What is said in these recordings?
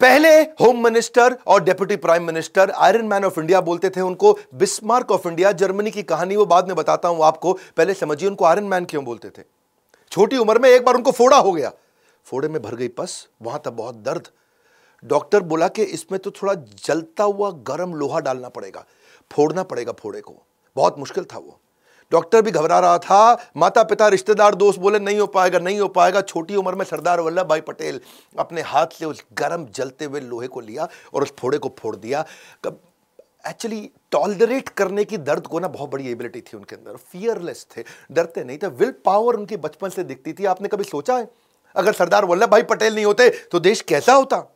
पहले home minister और deputy prime minister iron man of India बोलते थे उनको, बिस्मार्क ऑफ़ इंडिया, जर्मनी की कहानी, वो बाद में बताता हूँ आपको, पहले समझिए उनको आयरन मैन क्यों बोलते थे। छोटी उम्र में एक बार उनको फोड़ा हो गया। फोड़े में भर गई पस, वहाँ तक बहुत दर्द। डॉक्टर बोला कि इसमें तो थोड़ा जलता हुआ गर्म लोहा डालना पड़ेगा, फोड़ना पड़ेगा फोड़े को। बहुत मुश्किल था वो। डॉक्टर भी घबरा रहा था। माता पिता रिश्तेदार, दोस्त बोले, नहीं हो पाएगा, नहीं हो पाएगा। छोटी उम्र में सरदार वल्लभ भाई पटेल अपने हाथ से उस गर्म जलते हुए लोहे को लिया और उस फोड़े को फोड़ दिया। एक्चुअली टॉलरेट करने की दर्द को ना बहुत बड़ी एबिलिटी थी उनके अंदर। फियरलेस थे। डरते नहीं थे। विल पावर उनकी बचपन से दिखती थी। आपने कभी सोचा है? अगर सरदार वल्लभ भाई पटेल नहीं होते तो देश कैसा होता?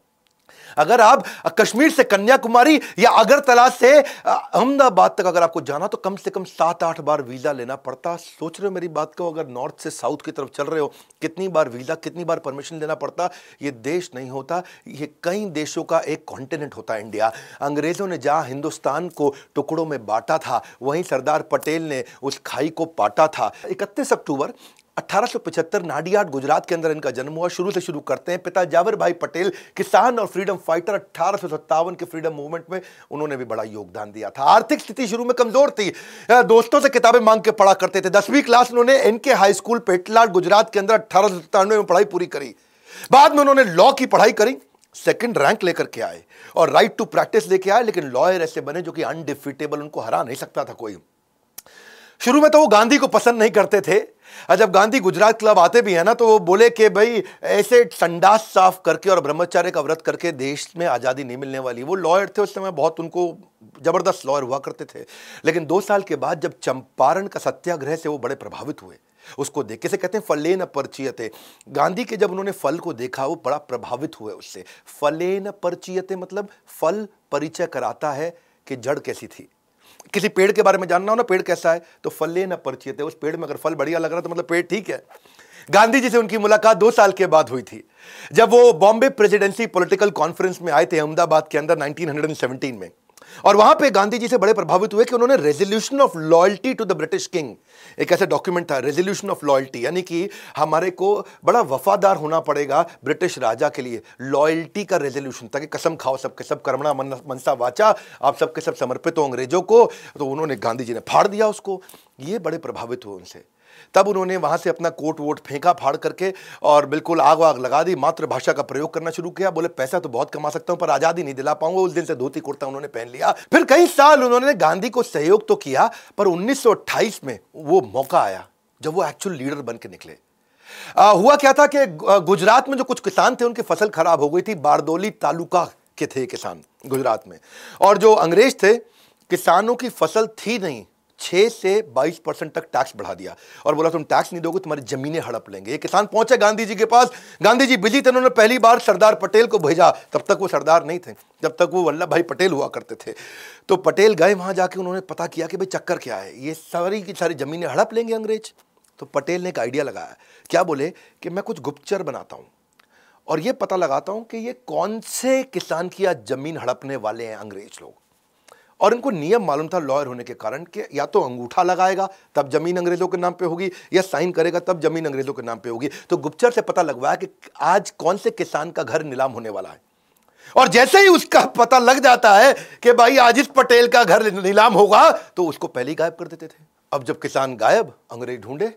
अगर आप कश्मीर से कन्याकुमारी या अगरतला से अहमदाबाद तक अगर आपको जाना तो कम से कम सात आठ बार वीज़ा लेना पड़ता। सोच रहे हो मेरी बात को? अगर नॉर्थ से साउथ की तरफ़ चल रहे हो, कितनी बार वीज़ा, कितनी बार परमिशन लेना पड़ता? ये देश नहीं होता। ये कई देशों का एक कॉन्टिनेंट होता इंडिया। अंग्रेज़ों ने जहाँ हिंदुस्तान को टुकड़ों में बांटा था, वहीं सरदार पटेल ने उस खाई को पाटा था। इकतीस अक्टूबर 1875 नाडियाड गुजरात के अंदर इनका जन्म हुआ। शुरू से शुरू करते हैं पिता जावर भाई पटेल। किसान और फ्रीडम फाइटर सत्तावन के फ्रीडम मूवमेंट में उन्होंने भी बड़ा योगदान दिया था। आर्थिक स्थिति शुरू में कमज़ोर थी। दोस्तों से किताबें मांग के पढ़ा करते थे। दसवीं क्लास उन्होंने इनके हाई स्कूल पेटलाड गुजरात के अंदर अठारह में पढ़ाई पूरी करी। बाद में उन्होंने लॉ की पढ़ाई करी। सेकंड रैंक लेकर के आए और राइट टू प्रैक्टिस लेके आए, लेकिन लॉयर ऐसे बने जो कि अनडिफिटेबल, उनको हरा नहीं सकता था कोई। शुरू में तो वो गांधी को पसंद नहीं करते थे जब गांधी गुजरात क्लब आते भी हैं ना तो वो बोले कि भाई, ऐसे संडास साफ़ करके और ब्रह्मचार्य का व्रत करके देश में आज़ादी नहीं मिलने वाली। वो लॉयर थे उस समय, बहुत उनको ज़बरदस्त लॉयर हुआ करते थे। लेकिन दो साल के बाद जब चंपारण का सत्याग्रह से वो बड़े प्रभावित हुए, उसको देख कैसे कहते हैं फले न परिचयते गांधी के जब उन्होंने फल को देखा, वो बड़ा प्रभावित हुए उससे। फले न परिचयते मतलब फल परिचय कराता है कि जड़ कैसी थी। किसी पेड़ के बारे में जानना हो ना, पेड़ कैसा है तो फले न परिचित है उस पेड़ में अगर फल बढ़िया लग रहा है तो मतलब पेड़ ठीक है। गांधी जी से उनकी मुलाकात दो साल के बाद हुई थी। जब वो बॉम्बे प्रेसिडेंसी पॉलिटिकल कॉन्फ्रेंस में आए थे अहमदाबाद के अंदर 1917 में। और वहाँ पे गांधी जी से बड़े प्रभावित हुए कि उन्होंने resolution of loyalty to the British king एक ऐसा डॉक्यूमेंट था रेजोल्यूशन ऑफ़ लॉयल्टी यानी कि हमारे को बड़ा वफादार होना पड़ेगा ब्रिटिश राजा के लिए। लॉयल्टी का रेजोल्यूशन ताकि कसम खाओ सबके सब करमणा मनसा वाचा, आप सबके सब समर्पित हो अंग्रेज़ों को। तो उन्होंने गांधी जी ने फाड़ दिया उसको। ये बड़े प्रभावित हुए उनसे। तब उन्होंने वहाँ से अपना कोट वोट फेंका फाड़ करके और बिल्कुल आग वाग लगा दी मातृभाषा का प्रयोग करना शुरू किया। बोले पैसा तो बहुत कमा सकता हूँ पर आज़ादी नहीं दिला पाऊँगा। उस दिन से धोती कुर्ता उन्होंने पहन लिया। फिर कई साल उन्होंने गांधी को सहयोग तो किया पर उन्नीस सौ अट्ठाईस में वो मौका आया जब वो एक्चुअल लीडर बन के निकले। आ, हुआ क्या था कि गुजरात में जो कुछ किसान थे उनकी फ़सल खराब हो गई थी। बारदोली तालुका के थे किसान गुजरात में। और जो अंग्रेज़ थे किसानों की फ़सल थी नहीं छह से बाईस परसेंट तक टैक्स बढ़ा दिया। और बोला, तुम टैक्स नहीं दोगे, तुम्हारी जमीनें हड़प लेंगे। ये किसान पहुँचे गांधी जी के पास। गांधी जी बिज़ी थे, उन्होंने पहली बार सरदार पटेल को भेजा। तब तक वो सरदार नहीं थे, जब तक वो वल्लभ भाई पटेल हुआ करते थे। तो पटेल गए वहाँ जाके, उन्होंने पता किया कि भाई चक्कर क्या है। ये सारी की सारी जमीनें हड़प लेंगे अंग्रेज़। तो पटेल ने एक आइडिया लगाया। क्या बोले कि मैं कुछ गुप्तचर बनाता हूँ और ये पता लगाता हूँ कि ये कौन से किसान की आज ज़मीन हड़पने वाले हैं अंग्रेज़ लोग। और इनको नियम मालूम था लॉयर होने के कारण कि या तो अंगूठा लगाएगा, तब ज़मीन अंग्रेज़ों के नाम पे होगी, या साइन करेगा, तब ज़मीन अंग्रेज़ों के नाम पे होगी। तो गुप्तचर से पता लगवाया कि आज कौन से किसान का घर नीलाम होने वाला है। और जैसे ही उसका पता लग जाता है कि भाई आज इस पटेल का घर नीलाम होगा तो उसको पहले ही गायब कर देते थे। अब जब किसान गायब, अंग्रेज़ ढूंढे,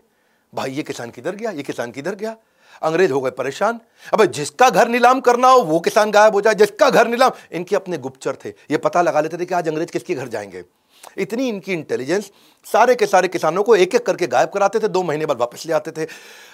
भाई ये किसान किधर गया, ये किसान किधर गया? अंग्रेज़ हो गए, परेशान। अब, जिसका घर नीलाम करना हो, वो किसान गायब हो जाए। जिसका घर नीलाम, इनके अपने गुप्तचर थे। ये पता लगा लेते थे कि आज अंग्रेज़ किसके घर जाएँगे। इतनी इनकी इंटेलिजेंस सारे के सारे किसानों को एक एक करके गायब कराते थे, दो महीने बाद वापस ले आते थे।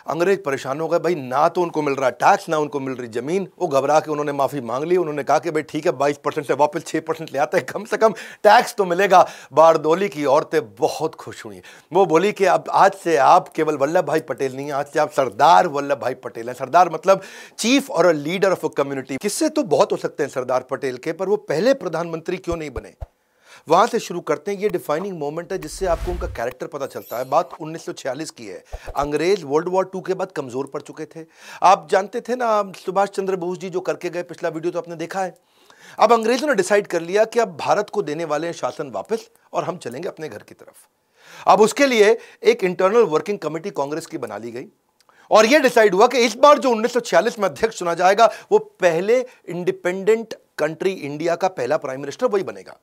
अंग्रेज़ परेशान हो गए, भाई, ना तो उनको मिल रहा टैक्स ना उनको मिल रही ज़मीन। वो घबरा के उन्होंने माफ़ी मांग ली, उन्होंने कहा कि, भाई, ठीक है, बाईस परसेंट से वापस छः परसेंट ले आते हैं, कम से कम टैक्स तो मिलेगा। बारदोली की औरतें बहुत खुश हुई। वो बोली कि, अब आज से आप केवल वल्लभ भाई पटेल नहीं आज से आप सरदार वल्लभ भाई पटेल हैं। सरदार मतलब चीफ और लीडर ऑफ़ अ कम्युनिटी किससे तो बहुत हो सकते हैं सरदार पटेल के, पर वो पहले प्रधानमंत्री क्यों नहीं बने? वहाँ से शुरू करते हैं। ये डिफाइनिंग मोमेंट है जिससे आपको उनका कैरेक्टर पता चलता है। बात 1946 की है। अंग्रेज़ वर्ल्ड वॉर टू के बाद कमज़ोर पड़ चुके थे। आप जानते थे ना सुभाष चंद्र बोस जी जो करके गए, पिछला वीडियो तो आपने देखा है। अब अंग्रेज़ों ने डिसाइड कर लिया कि अब भारत को देने वाले हैं शासन वापस और हम चलेंगे अपने घर की तरफ़। अब उसके लिए एक इंटरनल वर्किंग कमेटी कांग्रेस की बना ली गई। और यह डिसाइड हुआ कि इस बार जो 1946 में अध्यक्ष चुना जाएगा, वो पहले इंडिपेंडेंट कंट्री इंडिया का पहला प्राइम मिनिस्टर वही बनेगा।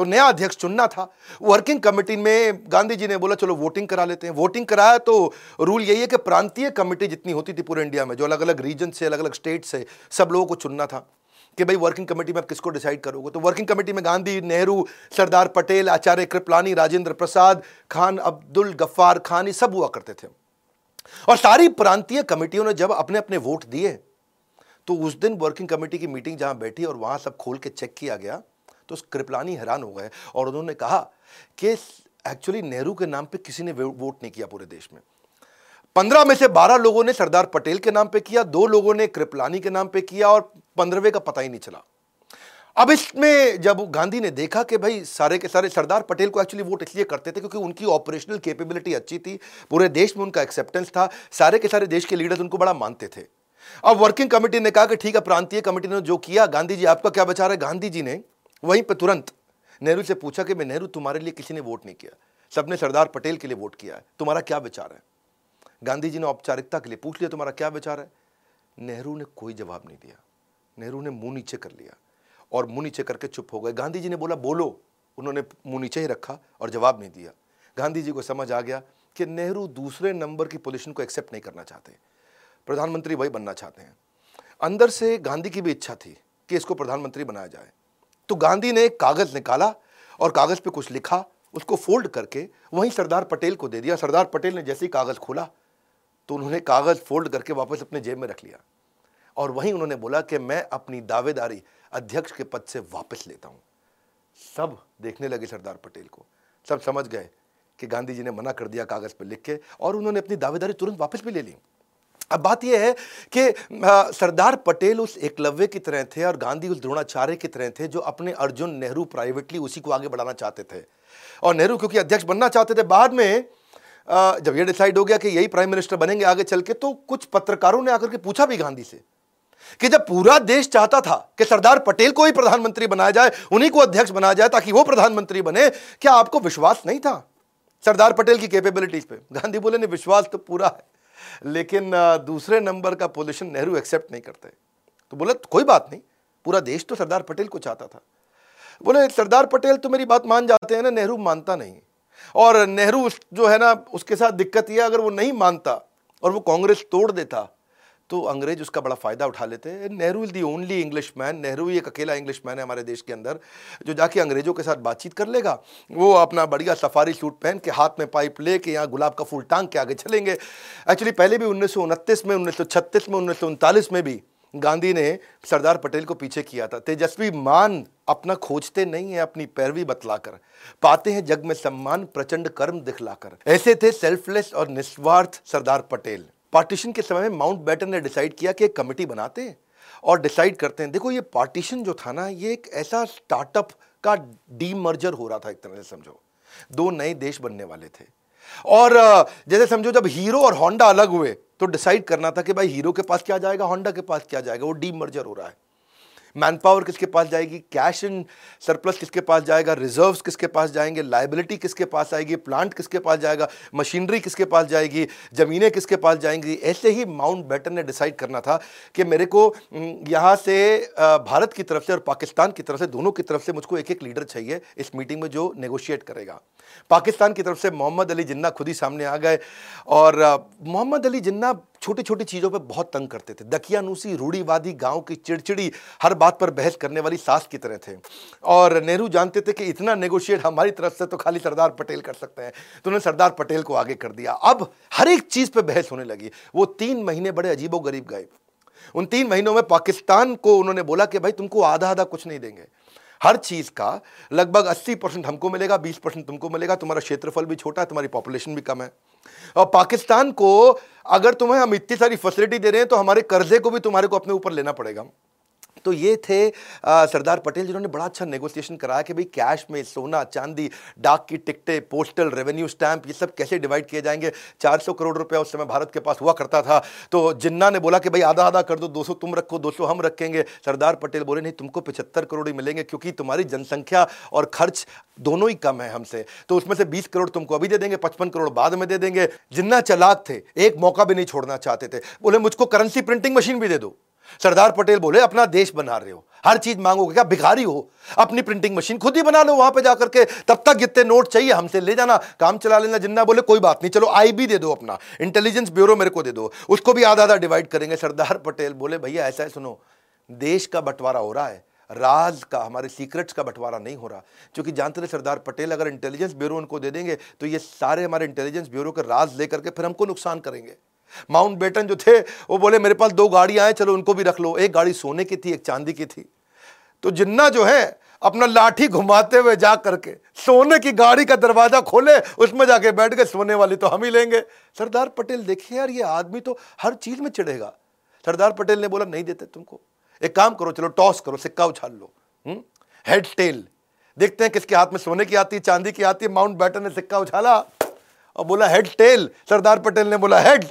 तो नया अध्यक्ष चुनना था। वर्किंग कमेटी में गांधी जी ने बोला, चलो, वोटिंग करा लेते हैं। वोटिंग कराया तो रूल यही है कि प्रांतीय कमेटी जितनी होती थी पूरे इंडिया में, जो अलग अलग रीजन से अलग अलग स्टेट से, सब लोगों को चुनना था कि भाई, वर्किंग कमेटी में आप किसको डिसाइड करोगे? तो वर्किंग कमेटी में गांधी, नेहरू, सरदार पटेल, आचार्य कृपलानी, राजेंद्र प्रसाद, खान अब्दुल गफ्फार खान, ये सब हुआ करते थे। और सारी प्रांतीय कमेटियों ने जब अपने अपने वोट दिए तो उस दिन वर्किंग कमेटी की मीटिंग जहाँ बैठी और वहाँ सब खोल के चेक किया गया तो कृपलानी हैरान हो गए और उन्होंने कहा कि एक्चुअली नेहरू के नाम पे किसी ने वोट नहीं किया पूरे देश में। पंद्रह में से बारह लोगों ने सरदार पटेल के नाम पे किया, दो लोगों ने कृपलानी के नाम पे किया और पंद्रहवें का पता ही नहीं चला। अब इसमें जब गांधी ने देखा कि भाई सारे के सारे सरदार पटेल को एक्चुअली वोट इसलिए करते थे क्योंकि उनकी ऑपरेशनल कैपेबिलिटी अच्छी थी, पूरे देश में उनका एक्सेप्टेंस था, सारे के सारे देश के लीडर्स उनको बड़ा मानते थे। अब वर्किंग कमेटी ने कहा कि ठीक है, प्रांतीय कमेटी ने जो किया, गांधी जी आपका क्या विचार है गांधी जी ने वहीं पर तुरंत नेहरू से पूछा कि मैं नेहरू, तुम्हारे लिए किसी ने वोट नहीं किया। सबने सरदार पटेल के लिए वोट किया है। तुम्हारा क्या विचार है? गांधी जी ने औपचारिकता के लिए पूछ लिया, तुम्हारा क्या विचार है? नेहरू ने कोई जवाब नहीं दिया। नेहरू ने मुँह नीचे कर लिया और मुँह नीचे करके चुप हो गए। गांधी जी ने बोला, बोलो। उन्होंने मुँह नीचे ही रखा और जवाब नहीं दिया। गांधी जी को समझ आ गया कि नेहरू दूसरे नंबर की पोजीशन को एक्सेप्ट नहीं करना चाहते। प्रधानमंत्री वही बनना चाहते हैं। अंदर से गांधी की भी इच्छा थी कि इसको प्रधानमंत्री बनाया जाए। तो गांधी ने एक कागज़ निकाला और कागज़ पे कुछ लिखा, उसको फोल्ड करके वहीं सरदार पटेल को दे दिया। सरदार पटेल ने जैसे ही कागज़ खोला तो उन्होंने कागज़ फोल्ड करके वापस अपने जेब में रख लिया और वहीं उन्होंने बोला कि मैं अपनी दावेदारी अध्यक्ष के पद से वापस लेता हूँ। सब देखने लगे सरदार पटेल को। सब समझ गए कि गांधी जी ने मना कर दिया कागज़ पर लिख के और उन्होंने अपनी दावेदारी तुरंत वापस भी ले ली। अब बात यह है कि सरदार पटेल उस एकलव्य की तरह थे और गांधी उस द्रोणाचार्य की तरह थे जो अपने अर्जुन नेहरू प्राइवेटली उसी को आगे बढ़ाना चाहते थे। और नेहरू क्योंकि अध्यक्ष बनना चाहते थे, बाद में जब ये डिसाइड हो गया कि यही प्राइम मिनिस्टर बनेंगे आगे चल के तो कुछ पत्रकारों ने आकर के पूछा भी गांधी से कि जब पूरा देश चाहता था कि सरदार पटेल को ही प्रधानमंत्री बनाया जाए, उन्हीं को अध्यक्ष बनाया जाए ताकि वो प्रधानमंत्री बने, क्या आपको विश्वास नहीं था सरदार पटेल की कैपेबिलिटीज पे? गांधी बोले ने विश्वास तो पूरा है। लेकिन दूसरे नंबर का पोजिशन नेहरू एक्सेप्ट नहीं करते। तो बोले तो कोई बात नहीं, पूरा देश तो सरदार पटेल को चाहता था। बोले, सरदार पटेल तो मेरी बात मान जाते हैं ना, नेहरू मानता नहीं और नेहरू जो है ना, उसके साथ दिक्कत यह अगर वो नहीं मानता और वो कांग्रेस तोड़ देता तो अंग्रेज़ उसका बड़ा फ़ायदा उठा लेते हैं। Nehru is the only English man Nehru ही एक अकेला इंग्लिश मैन है हमारे देश के अंदर, जो जाके अंग्रेज़ों के साथ बातचीत कर लेगा। वो अपना बढ़िया सफारी सूट पहन के हाथ में पाइप ले के यहाँ गुलाब का फूल टांग के आगे चलेंगे। एक्चुअली पहले भी उन्नीस सौ उनतीस में, उन्नीस सौ छत्तीस में, उन्नीस सौ उनतालीस में भी गांधी ने सरदार पटेल को पीछे किया था। तेजस्वी मान अपना खोजते नहीं है अपनी पैरवी बतलाकर। पाते हैं जग में सम्मान, प्रचंड कर्म दिखलाकर। ऐसे थे सेल्फलेस और निस्वार्थ सरदार पटेल। पार्टीशन के समय में माउंट बैटन ने डिसाइड किया कि एक कमेटी बनाते हैं और डिसाइड करते हैं। देखो, ये पार्टीशन जो था ना, ये एक ऐसा स्टार्टअप का डी मर्जर हो रहा था एक तरह से, समझो। दो नए देश बनने वाले थे। और जैसे समझो, जब हीरो और होंडा अलग हुए तो डिसाइड करना था कि भाई हीरो के पास क्या जाएगा, होंडा के पास क्या जाएगा, वो डीमर्जर हो रहा है। मैन पावर किसके पास जाएगी? कैश इन सरप्लस किसके पास जाएगा? रिजर्व्स किसके पास जाएँगे? लाइबिलिटी किसके पास आएगी? प्लांट किसके पास जाएगा? मशीनरी किसके पास जाएगी? ज़मीनें किसके पास जाएँगी? ऐसे ही माउंट बैटन ने डिसाइड करना था कि मेरे को यहाँ से भारत की तरफ़ से और पाकिस्तान की तरफ़ से, दोनों की तरफ़ से मुझको एक एक लीडर चाहिए इस मीटिंग में जो नेगोशिएट करेगा। पाकिस्तान की तरफ़ से मोहम्मद अली जिन्ना खुद ही सामने आ गए और मोहम्मद अली जिन्ना छोटी छोटी चीज़ों पे बहुत तंग करते थे। दकियानूसी, रूढ़ीवादी, गाँव की चिड़चिड़ी, हर बात पर बहस करने वाली सास की तरह थे। और नेहरू जानते थे कि इतना नेगोशिएट हमारी तरफ़ से तो खाली सरदार पटेल कर सकते हैं। तो उन्होंने सरदार पटेल को आगे कर दिया। अब हर एक चीज़ पर बहस होने लगी। वो तीन महीने बड़े अजीबो गरीब गए। उन तीन महीनों में पाकिस्तान को उन्होंने बोला कि भाई तुमको आधा आधा कुछ नहीं देंगे। हर चीज़ का लगभग 80 परसेंट हमको मिलेगा 20 परसेंट तुमको मिलेगा। तुम्हारा क्षेत्रफल भी छोटा है, तुम्हारी पॉपुलेशन भी कम है। और पाकिस्तान को अगर तुम्हें हम इतनी सारी फैसिलिटी दे रहे हैं तो हमारे कर्जे को भी तुम्हारे को अपने ऊपर लेना पड़ेगा। तो ये थे सरदार पटेल जिन्होंने बड़ा अच्छा नेगोशिएशन कराया कि भाई कैश में सोना, चांदी, डाक की टिकटें पोस्टल रेवेन्यू स्टैंप ये सब कैसे डिवाइड किए जाएँगे? 400 करोड़ रुपया उस समय भारत के पास हुआ करता था। तो जिन्ना ने बोला कि भाई आधा आधा कर दो 200 तुम रखो 200 हम रखेंगे। सरदार पटेल बोले, नहीं, तुमको पचहत्तर करोड़ ही मिलेंगे क्योंकि तुम्हारी जनसंख्या और खर्च दोनों ही कम है हमसे। तो उसमें से बीस करोड़ तुमको अभी दे देंगे, पचपन करोड़ बाद में दे देंगे। जिन्ना चलाक थे, एक मौका भी नहीं छोड़ना चाहते थे। बोले, मुझको करेंसी प्रिंटिंग मशीन भी दे दो। सरदार पटेल बोले, अपना देश बना रहे हो। हर चीज़ मांगोगे क्या? भिखारी हो। अपनी प्रिंटिंग मशीन खुद ही बना लो वहाँ पे जाकर के। तब तक जितने नोट चाहिए, हमसे ले जाना। काम चला लेना। जिन्ना बोले, कोई बात नहीं, चलो आई भी दे दो अपना। इंटेलिजेंस ब्यूरो मेरे को दे दो। उसको भी आधा आधा डिवाइड करेंगे। सरदार पटेल बोले, भैया, ऐसा है, सुनो। देश का बंटवारा हो रहा है। राज का, हमारे सीक्रेट्स का बंटवारा नहीं हो रहा। क्योंकि जानते थे सरदार पटेल, अगर इंटेलिजेंस ब्यूरो उनको दे देंगे तो ये सारे हमारे इंटेलिजेंस ब्यूरो के राज लेकर के फिर हमको नुकसान करेंगे। माउंट बेटन जो थे, वो बोले, मेरे पास दो गाड़ियाँ हैं, चलो उनको भी रख लो। एक गाड़ी सोने की थी, एक चांदी की थी। तो जिन्ना जो है, अपना लाठी घुमाते हुए जा करके, सोने की गाड़ी का दरवाज़ा खोले, उसमें जाके बैठ गए, सोने वाली तो हम ही लेंगे। सरदार पटेल, देखिए यार, ये आदमी तो हर चीज़ में चिढ़ेगा। सरदार पटेल ने बोला, नहीं देते तुमको। एक काम करो, चलो टॉस करो, सिक्का उछाल लो। हेड हम्म? टेल। देखते हैं किसके हाथ में सोने की आती है, चांदी की आती है। माउंट बैटन ने सिक्का उछाला और बोला, हेड टेल। सरदार पटेल ने बोला, हेड।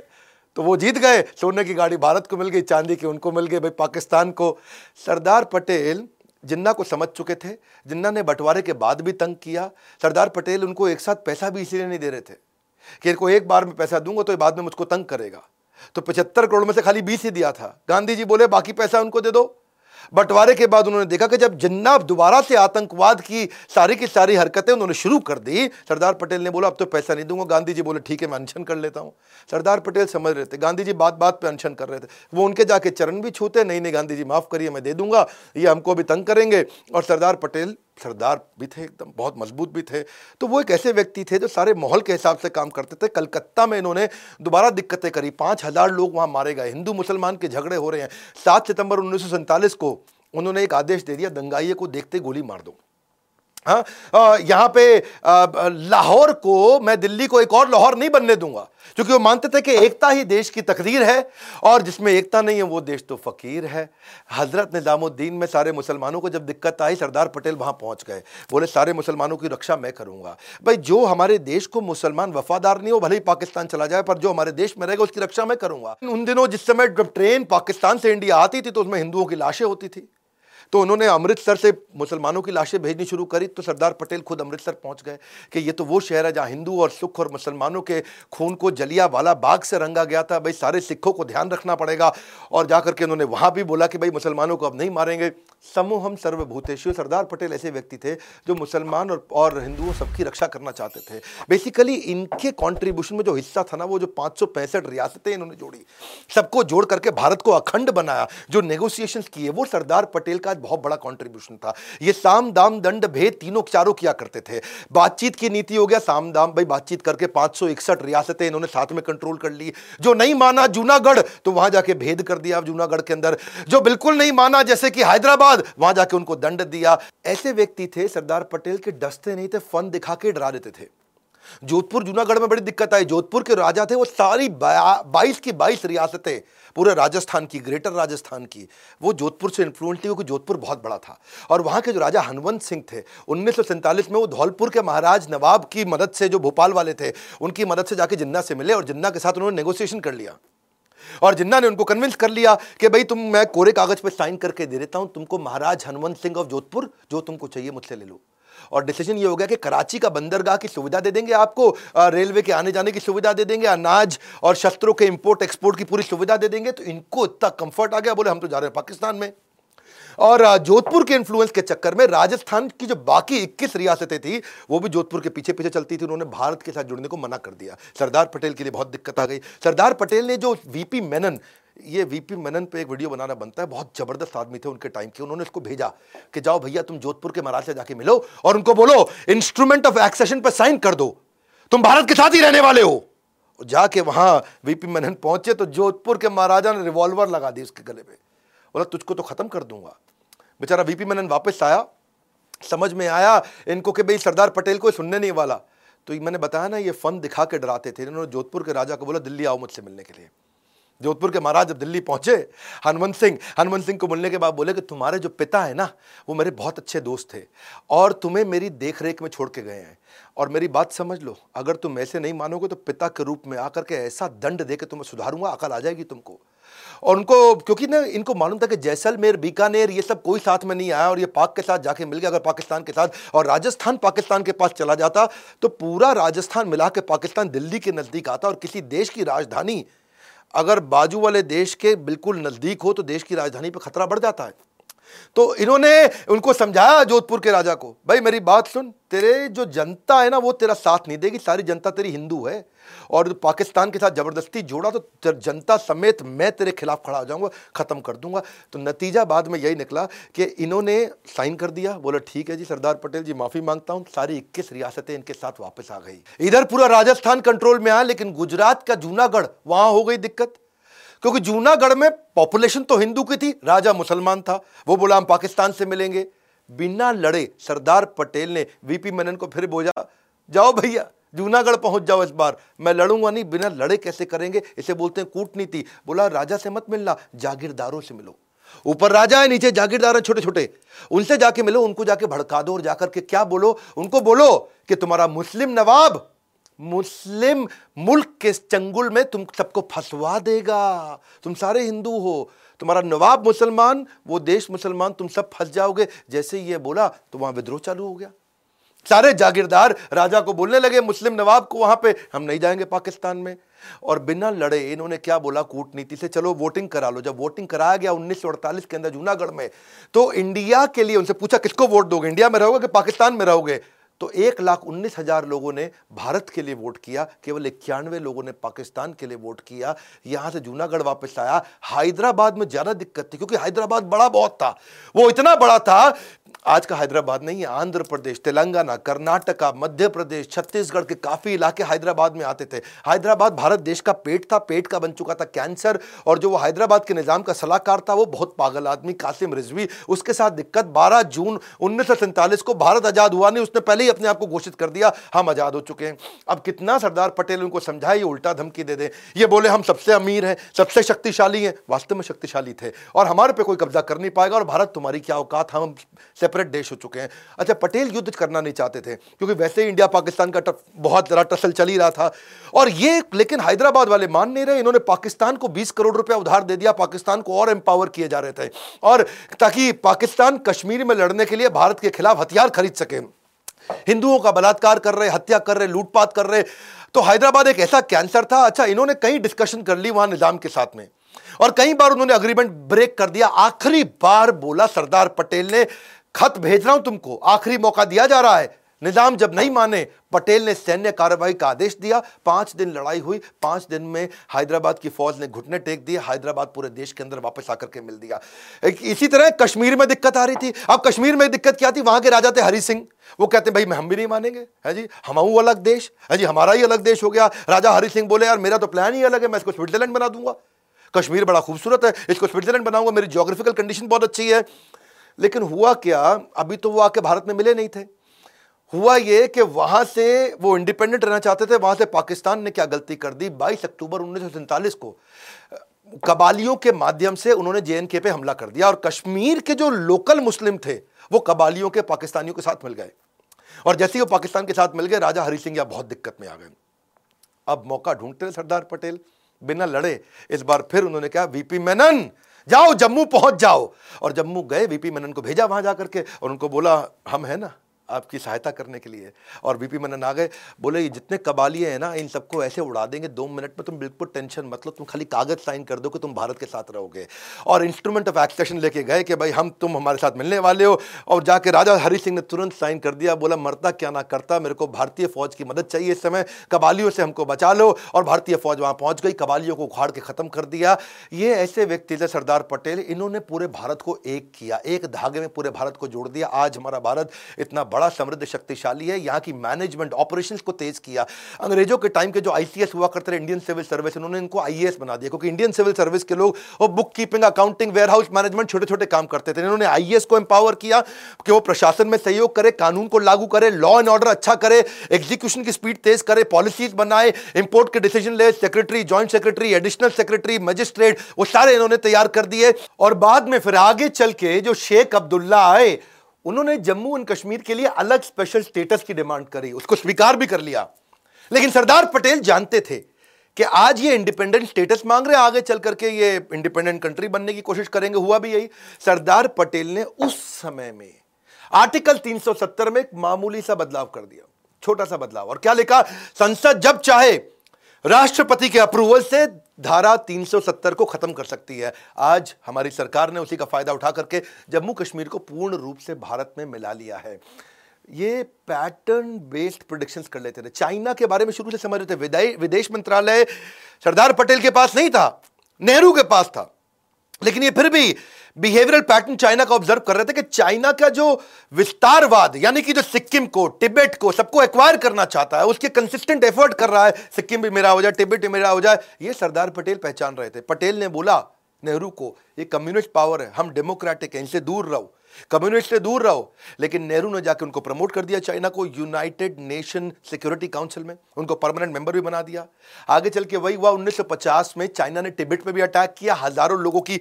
तो वो जीत गए। सोने की गाड़ी भारत को मिल गई, चांदी की उनको मिल गई। भाई, पाकिस्तान को सरदार पटेल जिन्ना को समझ चुके थे, जिन्ना ने बंटवारे के बाद भी तंग किया, सरदार पटेल उनको एक साथ पैसा भी इसीलिए नहीं दे रहे थे कि इनको एक बार में पैसा दूँगा तो बाद में मुझको तंग करेगा। तो पचहत्तर करोड़ में से खाली बीस ही दिया था। गांधी जी बोले, बाकी पैसा उनको दे दो। बंटवारे के बाद उन्होंने देखा कि जब जिन्ना दोबारा से आतंकवाद की सारी की सारी हरकतें उन्होंने शुरू कर दी, सरदार पटेल ने बोला, अब तो पैसा नहीं दूँगा। गांधी जी बोले, ठीक है, मैं अनशन कर लेता हूँ। सरदार पटेल समझ रहे थे, गांधी जी बात बात पर अनशन कर रहे थे। वो उनके जाके चरण भी छूते, नहीं नहीं, गांधी जी, माफ़ करिए, मैं दे दूँगा, ये हमको अभी तंग करेंगे। और सरदार पटेल सरदार भी थे, एकदम बहुत मज़बूत भी थे। तो वो एक ऐसे व्यक्ति थे जो सारे माहौल के हिसाब से काम करते थे। कलकत्ता में इन्होंने दोबारा दिक्कतें करी। पाँच हज़ार लोग वहाँ मारे गए। हिंदू मुसलमान के झगड़े हो रहे हैं। सात सितंबर उन्नीस सौ सैंतालीस को उन्होंने एक आदेश दे दिया दंगाइए को देखते गोली मार दो। यहाँ पे लाहौर को मैं दिल्ली को एक और लाहौर नहीं बनने दूँगा, क्योंकि वो मानते थे कि एकता ही देश की तकदीर है, और जिसमें एकता नहीं है, वो देश तो फकीर है। हज़रत निज़ामुद्दीन, में सारे मुसलमानों को जब दिक्कत आई, सरदार पटेल वहाँ पहुँच गए, बोले, सारे मुसलमानों की रक्षा मैं करूँगा। भाई, जो हमारे देश को मुसलमान वफादार नहीं हो, भले ही पाकिस्तान चला जाए, पर जो हमारे देश में रहेगा, उसकी रक्षा मैं करूँगा। उन दिनों जिस समय जब ट्रेन पाकिस्तान से इंडिया आती थी तो उसमें हिंदुओं की लाशें होती थी। तो उन्होंने अमृतसर से मुसलमानों की लाशें भेजनी शुरू करी तो सरदार पटेल खुद अमृतसर पहुँच गए कि ये तो वो शहर है जहाँ हिंदू और सुख और मुसलमानों के खून को जलिया वाला बाग से रंगा गया था। भाई सारे सिखों को ध्यान रखना पड़ेगा। और जा करके उन्होंने वहाँ भी बोला कि भाई मुसलमानों को अब नहीं मारेंगे। समूह हम सर्वभूतेश्वर सरदार पटेल ऐसे व्यक्ति थे जो मुसलमान और, और हिंदुओं सबकी रक्षा करना चाहते थे। बेसिकली इनके कॉन्ट्रीब्यूशन में जो हिस्सा था ना वो जो पाँच सौ पैंसठ रियासतें इन्होंने जोड़ी सबको जोड़ करके भारत को अखंड बनाया। जो नेगोशिएशन किए वो सरदार पटेल का बहुत बड़ा कॉन्ट्रीब्यूशन था। ये साम, दाम, दंड, भेद तीनों चारों किया करते थे। बातचीत की नीति हो गया साम, दाम, भाई बातचीत करके पाँच रियासतें इन्होंने साथ में कंट्रोल कर ली। जो नहीं माना जूनागढ़ तो वहाँ जाके भेद कर दिया जूनागढ़ के अंदर। जो बिल्कुल नहीं माना, जैसे कि हैदराबाद, वहाँ जाके उनको दंड दिया। ऐसे व्यक्ति थे सरदार पटेल के डसते नहीं थे, फन दिखा के डरा देते थे। जोधपुर, जूनागढ़ में बड़ी दिक्कत आई। जोधपुर के राजा थे, वो सारी बाईस की बाईस रियासतें, पूरे राजस्थान की, ग्रेटर राजस्थान की। वो जोधपुर से इन्फ्लुएंस थी, क्योंकि जोधपुर बहुत बड़ा था। और वहाँ के जो राजा हनवंत सिंह थे, उन्नीस सौ सैंतालीस में वो धौलपुर के महाराज नवाब की मदद से जो भोपाल वाले थे, उनकी मदद से जाके जिन्ना से मिले और जिन्ना के साथ उन्होंने नेगोशिएशन कर लिया। और जिन्ना ने उनको कन्विंस कर लिया कि भाई तुम, मैं कोरे कागज़ पर साइन करके दे देता हूँ, तुमको महाराज हनुवंत सिंह ऑफ़ जोधपुर, जो तुमको चाहिए मुझसे ले लो। और डिसीज़न ये हो गया कि कराची का बंदरगाह की सुविधा दे देंगे आपको रेलवे के आने जाने की सुविधा दे देंगे, अनाज और शस्त्रों के इंपोर्ट एक्सपोर्ट की पूरी सुविधा दे देंगे तो इनको इतना कंफर्ट आ गया, बोले हम तो जा रहे हैं पाकिस्तान में। और जोधपुर के इन्फ्लुएंस के चक्कर में राजस्थान की जो बाकी 21 रियासतें थी, वो भी जोधपुर के पीछे पीछे चलती थी, उन्होंने भारत के साथ जुड़ने को मना कर दिया। सरदार पटेल के लिए बहुत दिक्कत आ गई। सरदार पटेल ने जो वीपी मेनन ये वीपी मेनन पे एक वीडियो बनाना बनता है। बहुत ज़बरदस्त आदमी थे उनके टाइम के। उन्होंने इसको भेजा कि जाओ भैया, तुम जोधपुर के महाराज से जाके मिलो और उनको बोलो इंस्ट्रूमेंट ऑफ़ एक्सेशन पर साइन कर दो। तुम भारत के साथ ही रहने वाले हो। जाके वहाँ वीपी मेनन पहुँचे तो जोधपुर के महाराजा ने रिवॉल्वर लगा दी उसके गले पे। बोला, तुझको तो खत्म कर दूँगा। बेचारा वीपी मेनन वापस आया। समझ में आया इनको कि भाई सरदार पटेल को सुनने नहीं वाला। तो मैंने बताया ना, ये फन दिखा के डराते थे। इन्होंने जोधपुर के राजा को बोला, दिल्ली आओ मुझसे मिलने के लिए। जोधपुर के महाराज जब दिल्ली पहुँचे, हनुमंत सिंह हनुमंत सिंह को मिलने के बाद बोले कि तुम्हारे जो पिता है ना, वो मेरे बहुत अच्छे दोस्त थे और तुम्हें मेरी देख रेख में छोड़ के गए हैं। और मेरी बात समझ लो, अगर तुम ऐसे नहीं मानोगे तो पिता के रूप में आकर के ऐसा दंड दे के तुम्हें सुधारूँगा, अकल आ जाएगी तुमको। और उनको, क्योंकि ना, इनको मालूम था कि जैसलमेर, बीकानेर, ये सब कोई साथ में नहीं आया और ये पाक के साथ जाके मिल गया। अगर पाकिस्तान के साथ और राजस्थान पाकिस्तान के पास चला जाता तो पूरा राजस्थान मिला के पाकिस्तान दिल्ली के नज़दीक आता और किसी देश की राजधानी अगर बाजू वाले देश के बिल्कुल नज़दीक हो तो देश की राजधानी पर खतरा बढ़ जाता है। तो इन्होंने उनको समझाया जोधपुर के राजा को, भाई मेरी बात सुन, तेरे जो जनता है ना, वो तेरा साथ नहीं देगी, सारी जनता तेरी हिंदू है और पाकिस्तान के साथ ज़बरदस्ती जोड़ा तो जनता समेत मैं तेरे खिलाफ खड़ा हो जाऊँगा, ख़त्म कर दूँगा। तो नतीजा बाद में यही निकला कि इन्होंने साइन कर दिया, बोला, ठीक है जी, सरदार पटेल जी, माफ़ी माँगता हूँ। सारी इक्कीस रियासतें इनके साथ वापस आ गई। इधर पूरा राजस्थान कंट्रोल में आया, लेकिन गुजरात का जूनागढ़, वहाँ हो गई दिक्कत। क्योंकि जूनागढ़ में पॉपुलेशन तो हिंदू की थी, राजा मुसलमान था, वो बोला हम पाकिस्तान से मिलेंगे। बिना लड़े सरदार पटेल ने वीपी मेनन को फिर बोझा जाओ भैया, जूनागढ़ पहुँच जाओ इस बार, मैं लड़ूँगा नहीं, बिना लड़े कैसे करेंगे? इसे बोलते हैं कूटनीति। बोला, राजा से मत मिलना, जागीरदारों से मिलो। ऊपर राजा है, नीचे जागीरदार है छोटे छोटे उनसे जाके मिलो, उनको जाके भड़का दो और जाकर के क्या बोलो? उनको बोलो कि तुम्हारा मुस्लिम नवाब मुस्लिम मुल्क के चंगुल में तुम सबको फंसवा देगा। तुम सारे हिंदू हो। तुम्हारा नवाब मुसलमान, वो देश मुसलमान, तुम सब फंस जाओगे। जैसे ये बोला तो वहाँ विद्रोह चालू हो गया। सारे जागीरदार राजा को बोलने लगे, मुस्लिम नवाब को वहाँ पे, हम नहीं जाएँगे पाकिस्तान में। और बिना लड़े इन्होंने क्या बोला कूटनीति से? चलो, वोटिंग करा लो। जब वोटिंग कराया गया उन्नीस सौ अड़तालीस के अंदर जूनागढ़ में तो इंडिया के लिए उनसे पूछा, किसको वोट दोगे? इंडिया में रहोगे कि पाकिस्तान में रहोगे? तो एक लाख उन्नीस हज़ार लोगों ने भारत के लिए वोट किया, केवल इक्यानवे लोगों ने पाकिस्तान के लिए वोट किया। यहाँ से जूनागढ़ वापस आया। हैदराबाद में ज़्यादा दिक्कत थी, क्योंकि हैदराबाद बड़ा बहुत था। वो इतना बड़ा था आज का हैदराबाद नहीं है आंध्र प्रदेश, तेलंगाना, कर्नाटका, मध्य प्रदेश, छत्तीसगढ़ के काफ़ी इलाके हैदराबाद में आते थे। हैदराबाद भारत देश का पेट था, पेट का बन चुका था कैंसर, और जो वो हैदराबाद के निज़ाम का सलाहकार था, वो बहुत पागल आदमी, कासिम रिजवी। उसके साथ दिक्कत 12 जून उन्नीस को भारत आज़ाद हुआ नहीं, उसने पहले ही अपने आप को घोषित कर दिया, हम आज़ाद हो चुके हैं। अब कितना सरदार पटेल उनको समझाए, ये उल्टा धमकी दे दें। ये बोले, हम सबसे अमीर हैं, सबसे शक्तिशाली हैं। वास्तव में शक्तिशाली थे, और हमारे पे कोई कब्जा कर नहीं पाएगा, और भारत तुम्हारी क्या औकात? हम सेपरेट देश हो चुके हैं। अच्छा पटेल युद्ध करना नहीं चाहते थे, क्योंकि वैसे ही इंडिया पाकिस्तान का बहुत ज़रा टसल चल ही रहा था। और ये, लेकिन हैदराबाद वाले मान नहीं रहे, इन्होंने पाकिस्तान को 20 करोड़ रुपया उधार दे दिया, पाकिस्तान को और एम्पावर किए जा रहे थे। और ताकि पाकिस्तान कश्मीर में लड़ने के लिए भारत के खिलाफ हथियार खरीद सके। हिंदुओं का बलात्कार कर रहे, हत्या कर रहे, लूटपाट कर रहे तो हैदराबाद एक ऐसा कैंसर था। अच्छा इन्होंने कई डिस्कशन कर ली वहाँ निज़ाम के साथ में। और कई बार उन्होंने अग्रीमेंट ब्रेक कर दिया। आखिरी बार बोला सरदार पटेल ने खत भेज रहा हूँ तुमको। आखिरी मौका दिया जा रहा है। निज़ाम जब नहीं माने, पटेल ने सैन्य कार्रवाई का आदेश दिया। पाँच दिन लड़ाई हुई। पाँच दिन में हैदराबाद की फौज ने घुटने टेक दिए। हैदराबाद पूरे देश के अंदर वापस आकर के मिल दिया। इसी तरह कश्मीर में दिक्कत आ रही थी। अब कश्मीर में दिक्कत क्या थी? वहाँ के राजा थे हरि सिंह। वो कहते हैं, भाई हम भी नहीं मानेंगे। है जी? हम अलग देश। है जी? हमारा ही अलग देश हो गया। राजा हरि सिंह बोले, यार, मेरा तो प्लान ही अलग है। मैं इसको स्विट्जरलैंड बना दूँगा। कश्मीर बड़ा खूबसूरत है। इसको स्विट्जरलैंड बनाऊँगा। मेरी जोग्राफिकल कंडीशन बहुत अच्छी है। लेकिन हुआ क्या? अभी तो वो आके भारत में मिले नहीं थे। हुआ ये कि वहाँ से वो इंडिपेंडेंट रहना चाहते थे, वहाँ से पाकिस्तान ने क्या गलती कर दी? 22 अक्टूबर उन्नीस सौ सैंतालीस को, कबालियों के माध्यम से उन्होंने जे पे हमला कर दिया और कश्मीर के जो लोकल मुस्लिम थे, वो कबालियों के पाकिस्तानियों के साथ मिल गए। और जैसे ही वो पाकिस्तान के साथ मिल गए, राजा हरि सिंह या बहुत दिक्कत में आ गए। अब मौका ढूंढते सरदार पटेल। बिना लड़े इस बार फिर उन्होंने कहा वीपी मेनन जाओ जम्मू पहुँच जाओ। और जम्मू गए वीपी मेनन को भेजा वहाँ जाकर के और उनको बोला, हम है ना। आपकी सहायता करने के लिए। और बीपी मनन आ गए, बोले, ये जितने कबालिए हैं ना, इन सबको ऐसे उड़ा देंगे, दो मिनट में तुम बिल्कुल टेंशन मत लो, तुम खाली कागज़ साइन कर दो कि तुम भारत के साथ रहोगे। और इंस्ट्रूमेंट ऑफ़ एक्सेशन लेके गए कि, भाई, हम तुम हमारे साथ मिलने वाले हो। और जाके राजा हरि सिंह ने तुरंत साइन कर दिया, बोला, मरता क्या ना करता, मेरे को भारतीय फौज की मदद चाहिए इस समय, कबालियों से हमको बचा लो। और भारतीय फौज वहाँ पहुँच गई, कबालियों को उखाड़ के ख़त्म कर दिया। ये ऐसे व्यक्ति थे सरदार पटेल, इन्होंने पूरे भारत को एक किया, एक धागे में पूरे भारत को जोड़ दिया। आज हमारा भारत इतना बड़ा बड़ा समृद्ध शक्तिशाली है। यहाँ की मैनेजमेंट ऑपरेशन को तेज किया। अंग्रेज़ों के टाइम के जो आईसीएस हुआ करते थे इंडियन सिविल सर्विस उन्होंने इनको आईएएस बना दिया। क्योंकि इंडियन सिविल सर्विस के लोग वो book keeping accounting warehouse management छोटे छोटे काम करते थे। इन्होंने आईएएस को एम्पावर किया कि वो प्रशासन में सहयोग करे, कानून को लागू करे लॉ एंड ऑर्डर अच्छा करे एग्जीक्यूशन की स्पीड तेज करे पॉलिसीज़ बनाए इंपोर्ट के डिसीज़न ले secretary joint secretary additional secretary magistrate वो सारे इन्होंने तैयार कर दिए। और बाद में फिर आगे चल के जो शेख अब्दुल्ला आए उन्होंने जम्मू एंड कश्मीर के लिए अलग स्पेशल स्टेटस की डिमांड करी, उसको स्वीकार भी कर लिया। लेकिन सरदार पटेल जानते थे कि आज ये इंडिपेंडेंट स्टेटस मांग रहे आगे चल करके ये इंडिपेंडेंट कंट्री बनने की कोशिश करेंगे, हुआ भी यही। सरदार पटेल ने उस समय में आर्टिकल 370 में एक मामूली सा बदलाव कर दिया, छोटा सा बदलाव। और क्या लिखा? संसद जब चाहे राष्ट्रपति के अप्रूवल से धारा 370 को खत्म कर सकती है। आज हमारी सरकार ने उसी का फ़ायदा उठा करके जम्मू कश्मीर को पूर्ण रूप से भारत में मिला लिया है। ये पैटर्न बेस्ड प्रोडिक्शंस कर लेते थे। चाइना के बारे में शुरू से समझ रहे थे विदेश मंत्रालय सरदार पटेल के पास नहीं था, नेहरू के पास था। लेकिन ये फिर भी बिहेवियरल पैटर्न चाइना का ऑब्ज़र्व कर रहे थे कि चाइना का जो विस्तारवाद, यानी कि जो सिक्किम को, टिबेट को सबको एक्वायर करना चाहता है, उसके कंसिस्टेंट एफर्ट कर रहा है, सिक्किम भी मेरा हो जाए, टिबेट भी मेरा हो जाए, ये सरदार पटेल पहचान रहे थे। पटेल ने बोला, नेहरू को, ये कम्युनिस्ट पावर है, हम डेमोक्रेटिक हैं, इनसे दूर रहो। कम्युनिस्ट से दूर रहो, लेकिन नेहरू ने जाके उनको प्रमोट कर दिया चाइना को, यूनाइटेड नेशन सिक्योरिटी काउंसिल में। उनको परमानेंट मेंबर भी बना दिया। आगे चल के वही हुआ 1950 में चाइना ने टिबेट पे भी अटैक किया, हज़ारों लोगों की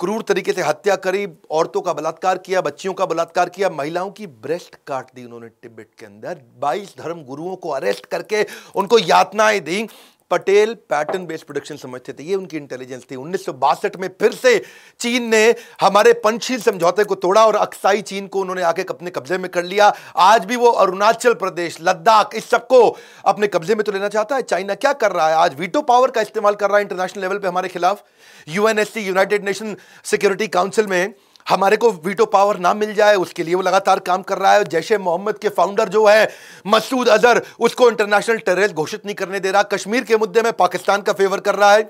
क्रूर तरीके से हत्या करी, औरतों का बलात्कार किया, बच्चियों का बलात्कार किया, महिलाओं की ब्रेस्ट काट दी उन्होंने टिबेट के अंदर। 22 धर्म गुरुओं को अरेस्ट करके उनको यातनाएँ दी। पटेल पैटर्न बेस्ड प्रोडक्शन समझते थे, ये उनकी इंटेलिजेंस थी। उन्नीस में फिर से चीन ने हमारे पंचशील समझौते को तोड़ा और अक्साई चीन को उन्होंने आके अपने कब्जे में कर लिया। आज भी वो अरुणाचल प्रदेश, लद्दाख, इस सबको अपने कब्जे में तो लेना चाहता है। चाइना क्या कर रहा है? आज वीटो पावर का इस्तेमाल कर रहा है इंटरनेशनल लेवल पर हमारे खिलाफ। UNSC, United Nation Security Council में हमारे को वीटो पावर ना मिल जाए, उसके लिए वो लगातार काम कर रहा है। जैसे मोहम्मद के फाउंडर जो है, मसूद अजहर, उसको इंटरनेशनल टेररिस्ट घोषित नहीं करने दे रहा। कश्मीर के मुद्दे में पाकिस्तान का फेवर कर रहा है।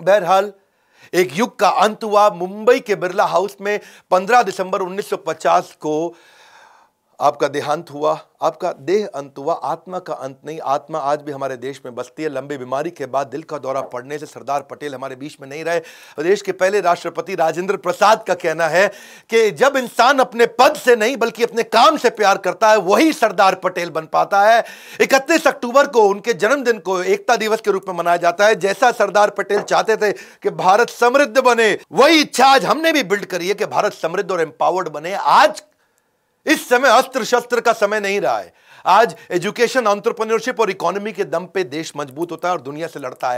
बहरहाल, एक युग का अंत हुआ। मुंबई के बिरला हाउस में 15 दिसंबर 1950 को आपका देहांत हुआ, आपका देह अंत हुआ, आत्मा का अंत नहीं, आत्मा आज भी हमारे देश में बसती है। लंबी बीमारी के बाद दिल का दौरा पड़ने से सरदार पटेल हमारे बीच में नहीं रहे। देश के पहले राष्ट्रपति राजेंद्र प्रसाद का कहना है कि जब इंसान अपने पद से नहीं, बल्कि अपने काम से प्यार करता है, वही सरदार पटेल बन पाता है। इकतीस अक्टूबर को उनके जन्मदिन को एकता दिवस के रूप में मनाया जाता है। जैसा सरदार पटेल चाहते थे कि भारत समृद्ध बने, वही इच्छा आज हमने भी बिल्ड करी है कि भारत समृद्ध और एम्पावर्ड बने। आज इस समय अस्त्र शस्त्र का समय नहीं रहा है। आज एजुकेशन ऑन्टरप्रनोरशिप और इकोनॉमी के दम पे देश मज़बूत होता है और दुनिया से लड़ता है।